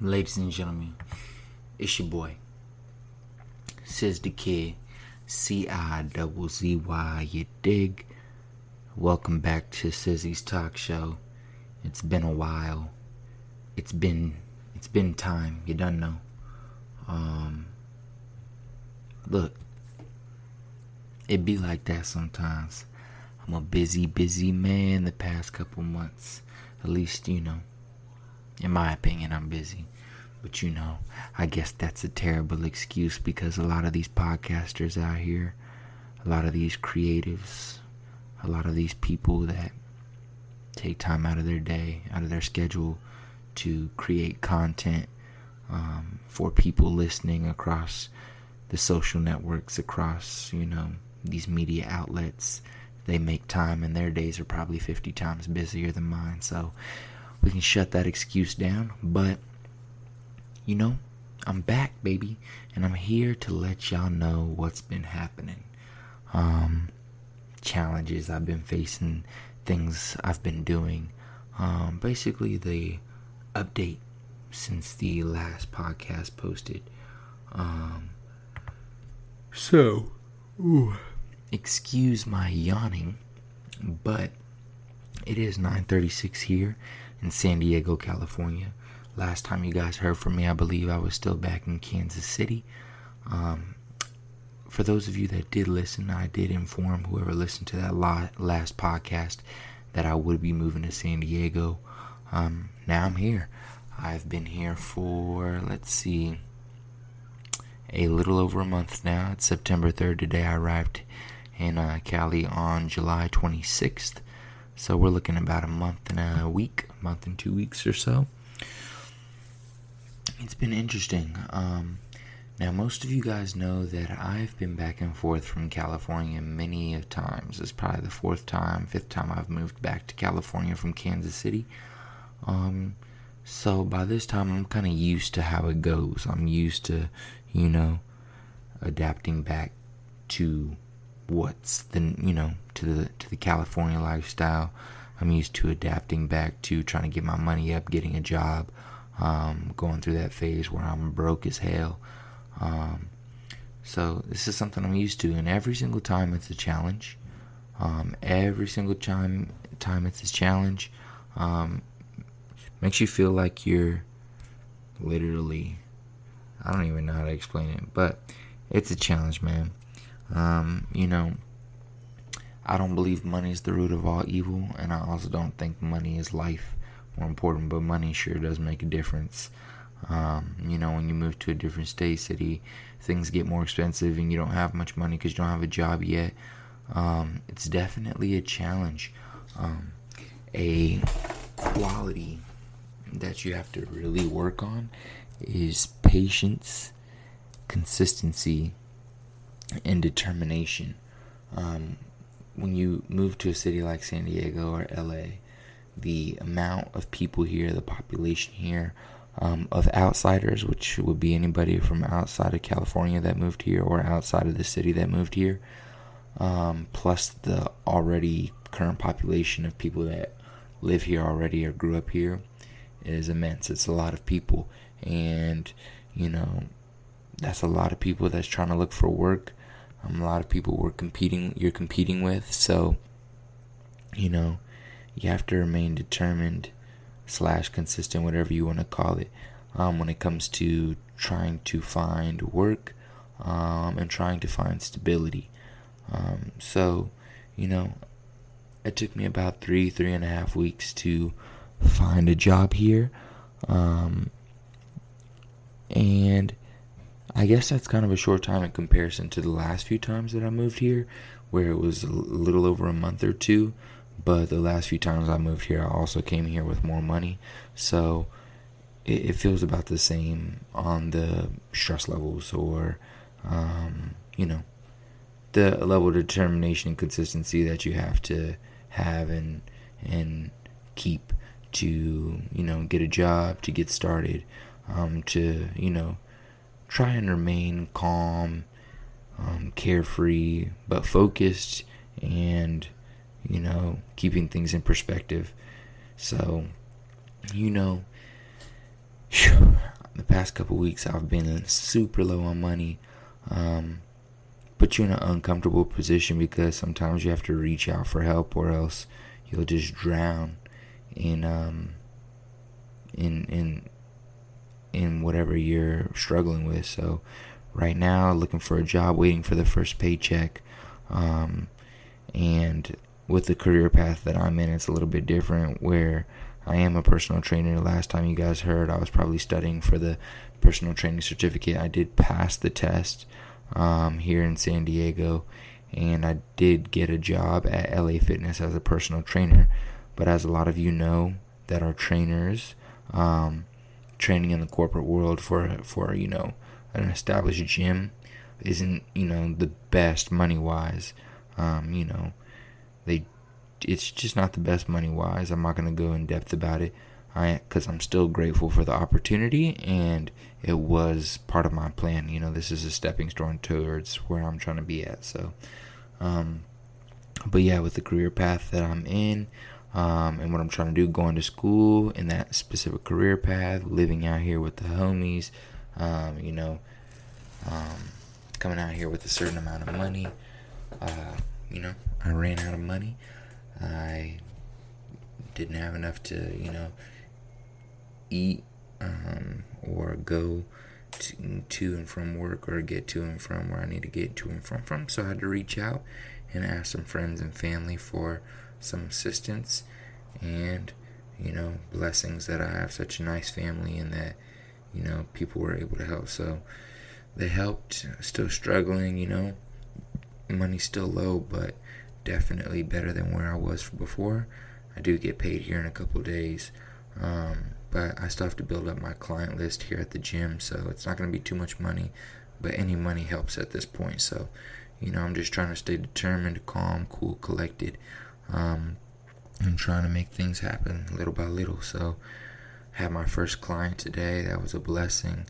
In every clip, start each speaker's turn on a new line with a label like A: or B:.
A: ladies and gentlemen, it's your boy, Cizzy the kid, C I double Z Y. You dig? Welcome back to Cizzy's Talk Show. It's been a while. It's been it's been time. You don't know. Um, look, it be like that sometimes. I'm a busy, busy man the past couple months. At least, you know, in my opinion, I'm busy. But you know, I guess that's a terrible excuse because a lot of these podcasters out here, a lot of these creatives, a lot of these people that take time out of their day, out of their schedule to create content um, for people listening across the social networks, across, you know, these media outlets. They make time, and their days are probably 50 times busier than mine. So we can shut that excuse down. But, you know, I'm back, baby, and I'm here to let y'all know what's been happening. Um, challenges I've been facing, things I've been doing. Um, basically, the update since the last podcast posted. Um, so, ooh, excuse my yawning, but it is 9:36 here in San Diego, California. Last time you guys heard from me, I believe I was still back in Kansas City. Um, for those of you that did listen, I did inform whoever listened to that last podcast that I would be moving to San Diego. Um, now I'm here. I've been here for, let's see, a little over a month now. It's September 3rd today. I arrived in uh, Cali on July 26th. So we're looking about a month and a week, a month and two weeks or so. It's been interesting. Um, now, most of you guys know that I've been back and forth from California many times. It's probably the fourth time, fifth time I've moved back to California from Kansas City. Um, so by this time, I'm kind of used to how it goes. I'm used to, you know, adapting back to what's the, you know, to the to the California lifestyle. I'm used to adapting back to trying to get my money up, getting a job, um, going through that phase where I'm broke as hell. Um, so this is something I'm used to, and every single time it's a challenge. Um, every single time, time it's a challenge. Um, makes you feel like you're literally I don't even know how to explain it, but it's a challenge, man. Um, you know, I don't believe money is the root of all evil, and I also don't think money is life more important, but money sure does make a difference. Um, you know, when you move to a different state, city, things get more expensive, and you don't have much money because you don't have a job yet. Um, it's definitely a challenge. Um, a quality that you have to really work on is patience, consistency, and determination. Um, when you move to a city like San Diego or LA, the amount of people here, the population here, um, of outsiders, which would be anybody from outside of California that moved here or outside of the city that moved here, um, plus the already current population of people that live here already or grew up here, is immense. It's a lot of people, and you know, that's a lot of people that's trying to look for work. Um, a lot of people we're competing. You're competing with, so you know, you have to remain determined slash consistent, whatever you want to call it, um, when it comes to trying to find work um, and trying to find stability. Um, so, you know, it took me about three, three and a half weeks to find a job here. Um, and I guess that's kind of a short time in comparison to the last few times that I moved here, where it was a little over a month or two. But the last few times I moved here, I also came here with more money. So it, it feels about the same on the stress levels or, um, you know, the level of determination and consistency that you have to have and and keep to you know get a job to get started um, to you know try and remain calm um, carefree but focused and you know keeping things in perspective so you know the past couple weeks I've been super low on money. Um, put you in an uncomfortable position because sometimes you have to reach out for help or else you'll just drown in um in in in whatever you're struggling with. So right now looking for a job, waiting for the first paycheck. Um, and with the career path that I'm in, it's a little bit different where I am a personal trainer. Last time you guys heard, I was probably studying for the personal training certificate. I did pass the test um, here in San Diego, and I did get a job at LA Fitness as a personal trainer. But as a lot of you know that are trainers, um, training in the corporate world for for you know an established gym isn't you know the best money wise. Um, you know, they it's just not the best money wise. I'm not gonna go in depth about it. I because I'm still grateful for the opportunity and it was part of my plan. You know, this is a stepping stone towards where I'm trying to be at. So, um, but yeah, with the career path that I'm in, um, and what I'm trying to do, going to school in that specific career path, living out here with the homies, um, you know, um, coming out here with a certain amount of money. Uh, you know, I ran out of money. I didn't have enough to, you know, eat um, or go to, to and from work or get to and from where I need to get to and from from. So I had to reach out and ask some friends and family for some assistance and you know blessings that I have such a nice family and that you know people were able to help. So they helped. Still struggling, you know. Money's still low, but definitely better than where I was before. I do get paid here in a couple days. Um, but I still have to build up my client list here at the gym, so it's not going to be too much money, but any money helps at this point. So, you know, I'm just trying to stay determined, calm, cool, collected, um, and trying to make things happen little by little. So, had my first client today. That was a blessing,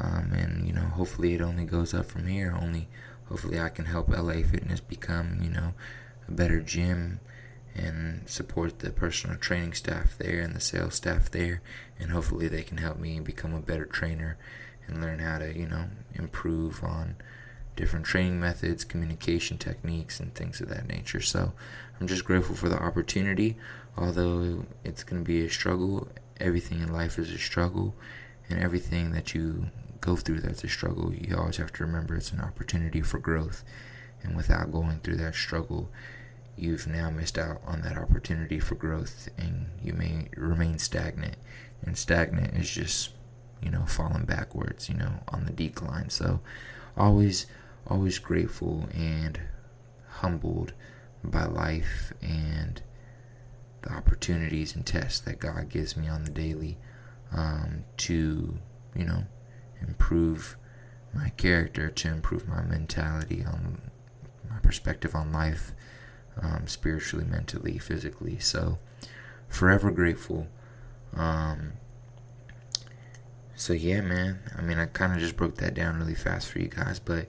A: um, and you know, hopefully it only goes up from here. Only, hopefully, I can help LA Fitness become, you know, a better gym and support the personal training staff there and the sales staff there and hopefully they can help me become a better trainer and learn how to you know improve on different training methods communication techniques and things of that nature so i'm just grateful for the opportunity although it's going to be a struggle everything in life is a struggle and everything that you go through that's a struggle you always have to remember it's an opportunity for growth and without going through that struggle you've now missed out on that opportunity for growth and you may remain stagnant. And stagnant is just, you know, falling backwards, you know, on the decline. So always, always grateful and humbled by life and the opportunities and tests that God gives me on the daily um, to, you know, improve my character, to improve my mentality on my perspective on life um, spiritually, mentally, physically. So, forever grateful. Um, so, yeah, man. I mean, I kind of just broke that down really fast for you guys, but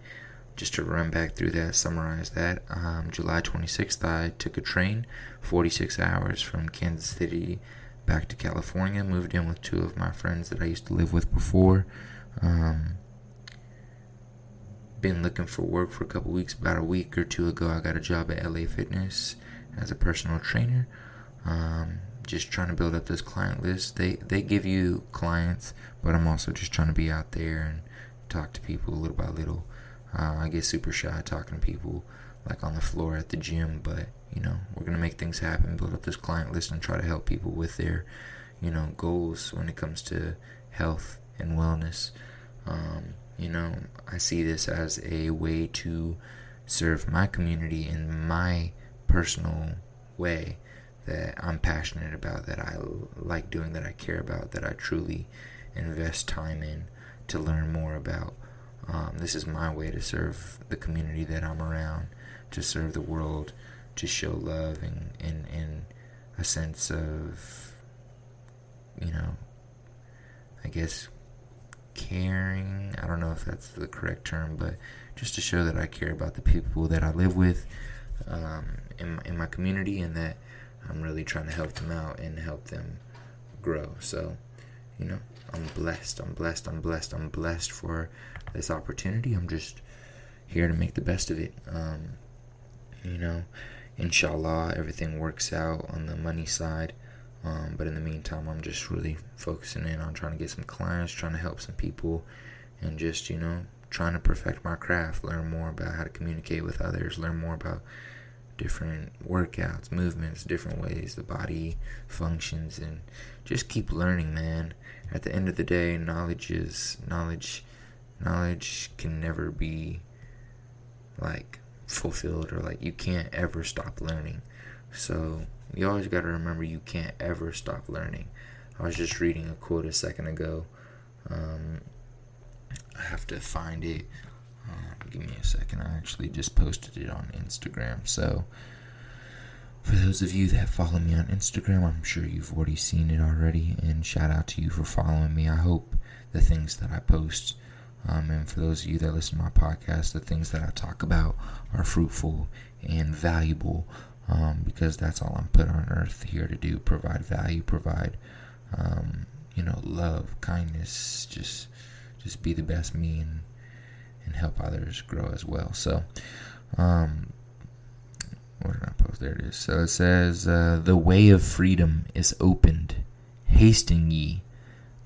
A: just to run back through that, summarize that. Um, July 26th, I took a train 46 hours from Kansas City back to California. Moved in with two of my friends that I used to live with before. Um, been looking for work for a couple weeks. About a week or two ago, I got a job at LA Fitness as a personal trainer. Um, just trying to build up this client list. They they give you clients, but I'm also just trying to be out there and talk to people little by little. Uh, I get super shy talking to people like on the floor at the gym, but you know we're gonna make things happen, build up this client list, and try to help people with their you know goals when it comes to health and wellness. Um, you know, I see this as a way to serve my community in my personal way that I'm passionate about, that I like doing, that I care about, that I truly invest time in to learn more about. Um, this is my way to serve the community that I'm around, to serve the world, to show love and, and, and a sense of, you know, I guess caring. I don't know if that's the correct term, but just to show that I care about the people that I live with um, in, in my community and that I'm really trying to help them out and help them grow. So, you know, I'm blessed. I'm blessed. I'm blessed. I'm blessed for this opportunity. I'm just here to make the best of it. Um, you know, inshallah, everything works out on the money side. Um, but in the meantime, I'm just really focusing in on trying to get some clients, trying to help some people, and just, you know, trying to perfect my craft, learn more about how to communicate with others, learn more about different workouts, movements, different ways the body functions, and just keep learning, man. At the end of the day, knowledge is knowledge. Knowledge can never be like fulfilled or like you can't ever stop learning. So you always got to remember you can't ever stop learning. I was just reading a quote a second ago. Um, I have to find it. Uh, give me a second. I actually just posted it on Instagram. So, for those of you that follow me on Instagram, I'm sure you've already seen it already. And shout out to you for following me. I hope the things that I post, um, and for those of you that listen to my podcast, the things that I talk about are fruitful and valuable. Um, because that's all I'm put on earth here to do: provide value, provide, um, you know, love, kindness, just, just be the best me and and help others grow as well. So, um, where did I post? There it is. So it says, uh, "The way of freedom is opened. Hasten ye.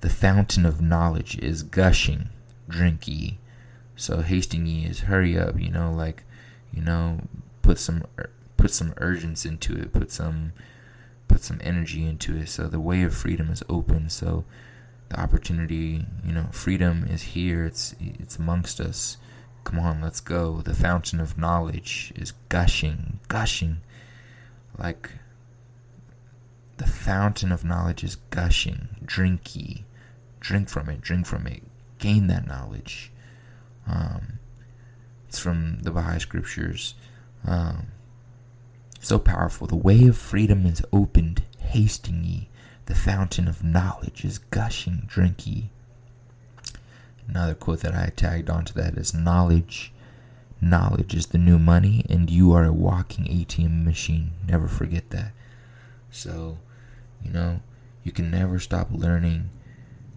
A: The fountain of knowledge is gushing. Drink ye." So hasten ye is hurry up. You know, like, you know, put some put some urgency into it. Put some put some energy into it. So the way of freedom is open. So the opportunity, you know, freedom is here. It's it's amongst us. Come on, let's go. The fountain of knowledge is gushing, gushing. Like the fountain of knowledge is gushing. Drink ye. Drink from it, drink from it. Gain that knowledge. Um, it's from the Baha'i scriptures. Um, so powerful. The way of freedom is opened. Hasten ye. The fountain of knowledge is gushing, drink ye. Another quote that I tagged onto that is knowledge. Knowledge is the new money, and you are a walking ATM machine. Never forget that. So, you know, you can never stop learning.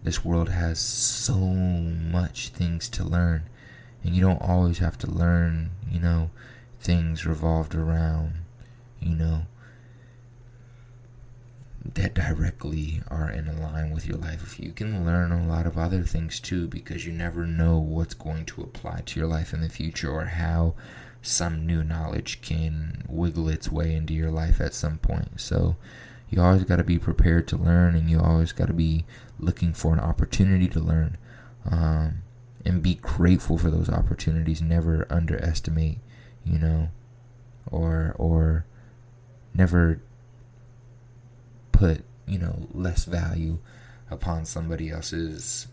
A: This world has so much things to learn, and you don't always have to learn, you know, things revolved around, you know, that directly are in line with your life. If you can learn a lot of other things too, because you never know what's going to apply to your life in the future or how some new knowledge can wiggle its way into your life at some point. So you always got to be prepared to learn, and you always got to be looking for an opportunity to learn, um, and be grateful for those opportunities. Never underestimate, you know, or or never put, you know, less value upon somebody else's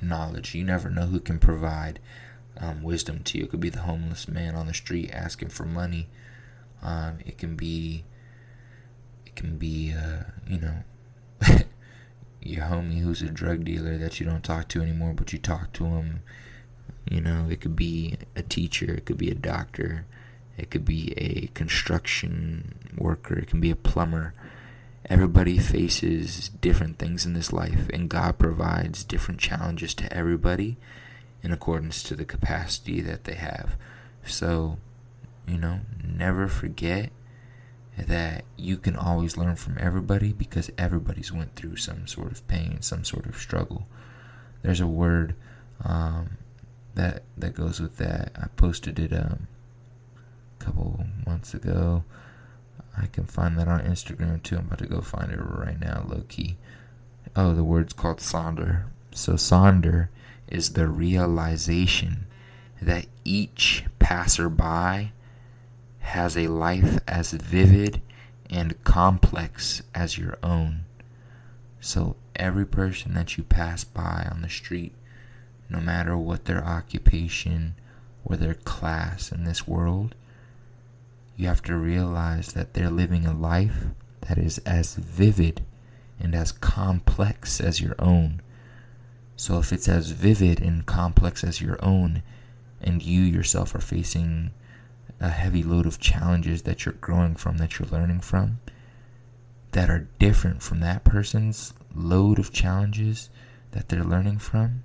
A: knowledge. You never know who can provide um, wisdom to you. It could be the homeless man on the street asking for money. Um, it can be, it can be, uh, you know, your homie who's a drug dealer that you don't talk to anymore, but you talk to him. You know, it could be a teacher, it could be a doctor, it could be a construction worker, it can be a plumber. Everybody faces different things in this life, and God provides different challenges to everybody in accordance to the capacity that they have. So, you know, never forget that you can always learn from everybody because everybody's went through some sort of pain, some sort of struggle. There's a word um, that that goes with that. I posted it um, a couple months ago. I can find that on Instagram too. I'm about to go find it right now, low key. Oh, the word's called sonder. So sonder is the realization that each passerby has a life as vivid and complex as your own. So every person that you pass by on the street, no matter what their occupation or their class in this world, you have to realize that they're living a life that is as vivid and as complex as your own. So, if it's as vivid and complex as your own, and you yourself are facing a heavy load of challenges that you're growing from, that you're learning from, that are different from that person's load of challenges that they're learning from,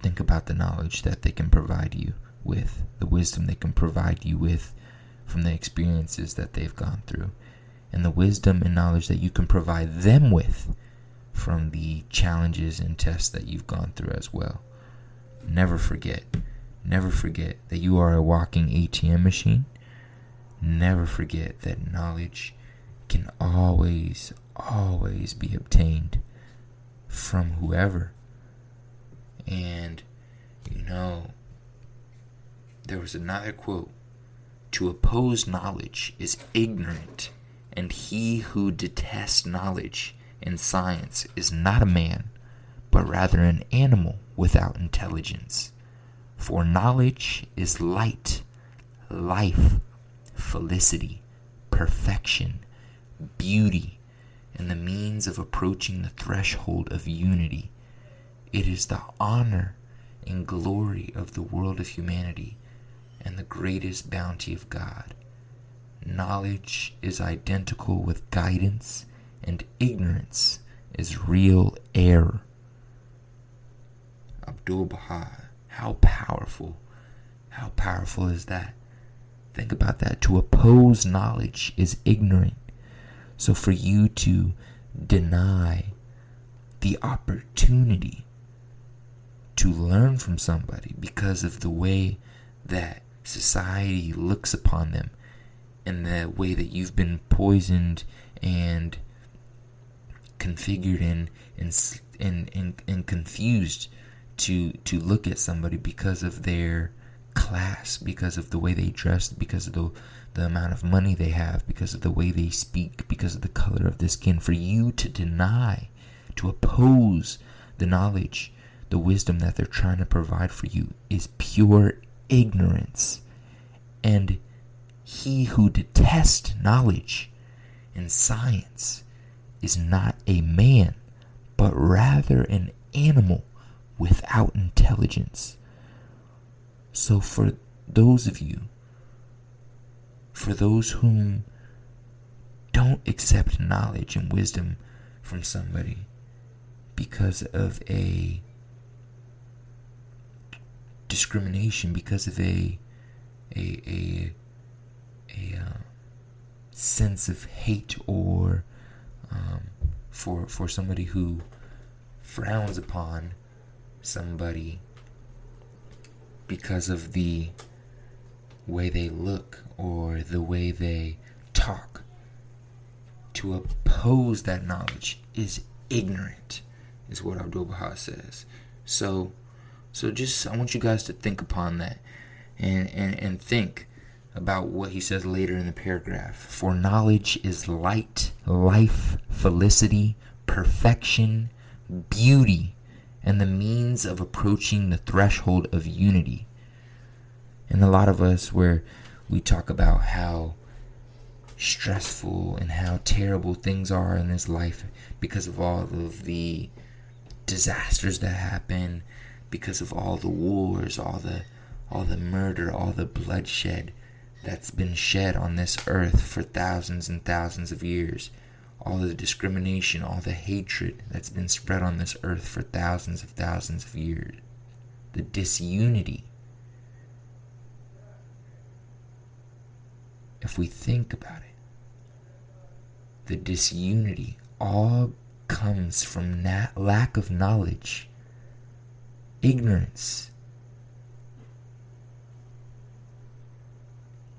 A: think about the knowledge that they can provide you with, the wisdom they can provide you with from the experiences that they've gone through, and the wisdom and knowledge that you can provide them with from the challenges and tests that you've gone through as well. Never forget, never forget that you are a walking ATM machine. Never forget that knowledge can always, always be obtained from whoever. And, you know, there was another quote To oppose knowledge is ignorant, and he who detests knowledge and science is not a man, but rather an animal without intelligence. For knowledge is light, life, felicity, perfection, beauty, and the means of approaching the threshold of unity. It is the honor and glory of the world of humanity and the greatest bounty of God. Knowledge is identical with guidance, and ignorance is real error. Abdul Baha, how powerful, how powerful is that? Think about that. To oppose knowledge is ignorant. So for you to deny the opportunity to learn from somebody because of the way that society looks upon them and the way that you've been poisoned and configured and and and, and, confused to to look at somebody because of their class, because of the way they dress, because of the the amount of money they have, because of the way they speak, because of the color of the skin. For you to deny, to oppose the knowledge, the wisdom that they're trying to provide for you is pure ignorance. And he who detests knowledge and science is not a man, but rather an animal without intelligence. So, for those of you, for those whom don't accept knowledge and wisdom from somebody because of a discrimination, because of a a a a uh, sense of hate or um, for for somebody who frowns upon somebody because of the way they look or the way they talk. To oppose that knowledge is ignorant, is what Abdul Baha says. So, so just I want you guys to think upon that, and and and think about what he says later in the paragraph. For knowledge is light, life, felicity, perfection, beauty, and the means of approaching the threshold of unity. And a lot of us, where we talk about how stressful and how terrible things are in this life because of all of the disasters that happen, because of all the wars, all the all the murder, all the bloodshed that's been shed on this earth for thousands and thousands of years all the discrimination, all the hatred that's been spread on this earth for thousands of thousands of years, the disunity. If we think about it, the disunity all comes from na- lack of knowledge, ignorance,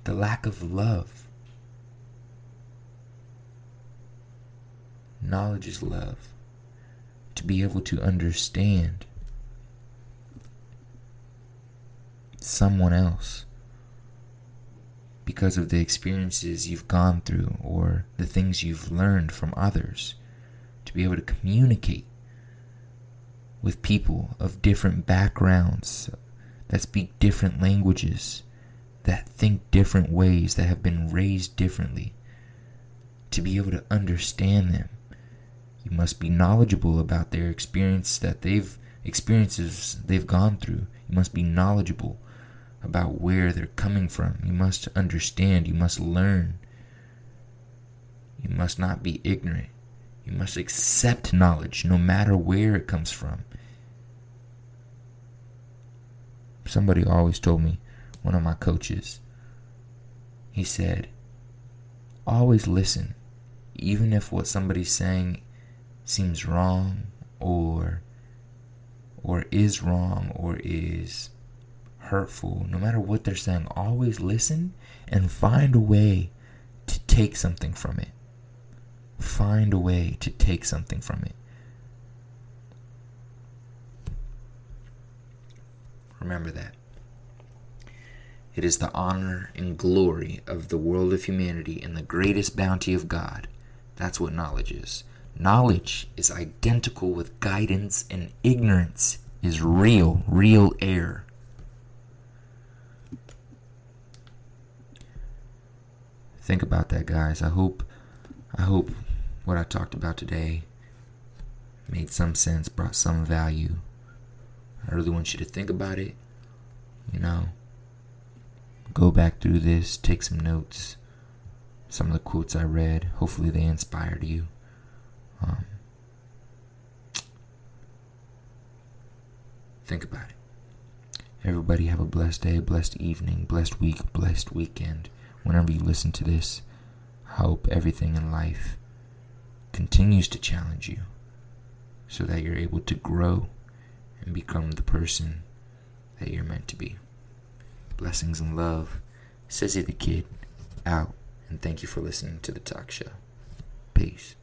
A: the lack of love Knowledge is love. To be able to understand someone else because of the experiences you've gone through or the things you've learned from others. To be able to communicate with people of different backgrounds that speak different languages, that think different ways, that have been raised differently. To be able to understand them you must be knowledgeable about their experience that they've experiences they've gone through. You must be knowledgeable about where they're coming from. You must understand. You must learn. You must not be ignorant. You must accept knowledge no matter where it comes from. Somebody always told me, one of my coaches, he said, always listen, even if what somebody's saying seems wrong or or is wrong or is hurtful, no matter what they're saying, always listen and find a way to take something from it. Find a way to take something from it. Remember that. It is the honor and glory of the world of humanity and the greatest bounty of God. That's what knowledge is. Knowledge is identical with guidance, and ignorance is real, real error. Think about that, guys. I hope, I hope what I talked about today made some sense, brought some value. I really want you to think about it. You know, go back through this, take some notes. Some of the quotes I read, hopefully they inspired you. Um, think about it. Everybody have a blessed day, blessed evening, blessed week, blessed weekend. Whenever you listen to this, hope everything in life continues to challenge you so that you're able to grow and become the person that you're meant to be. Blessings and love. Cizzy the Kid out. And thank you for listening to the talk show. Peace.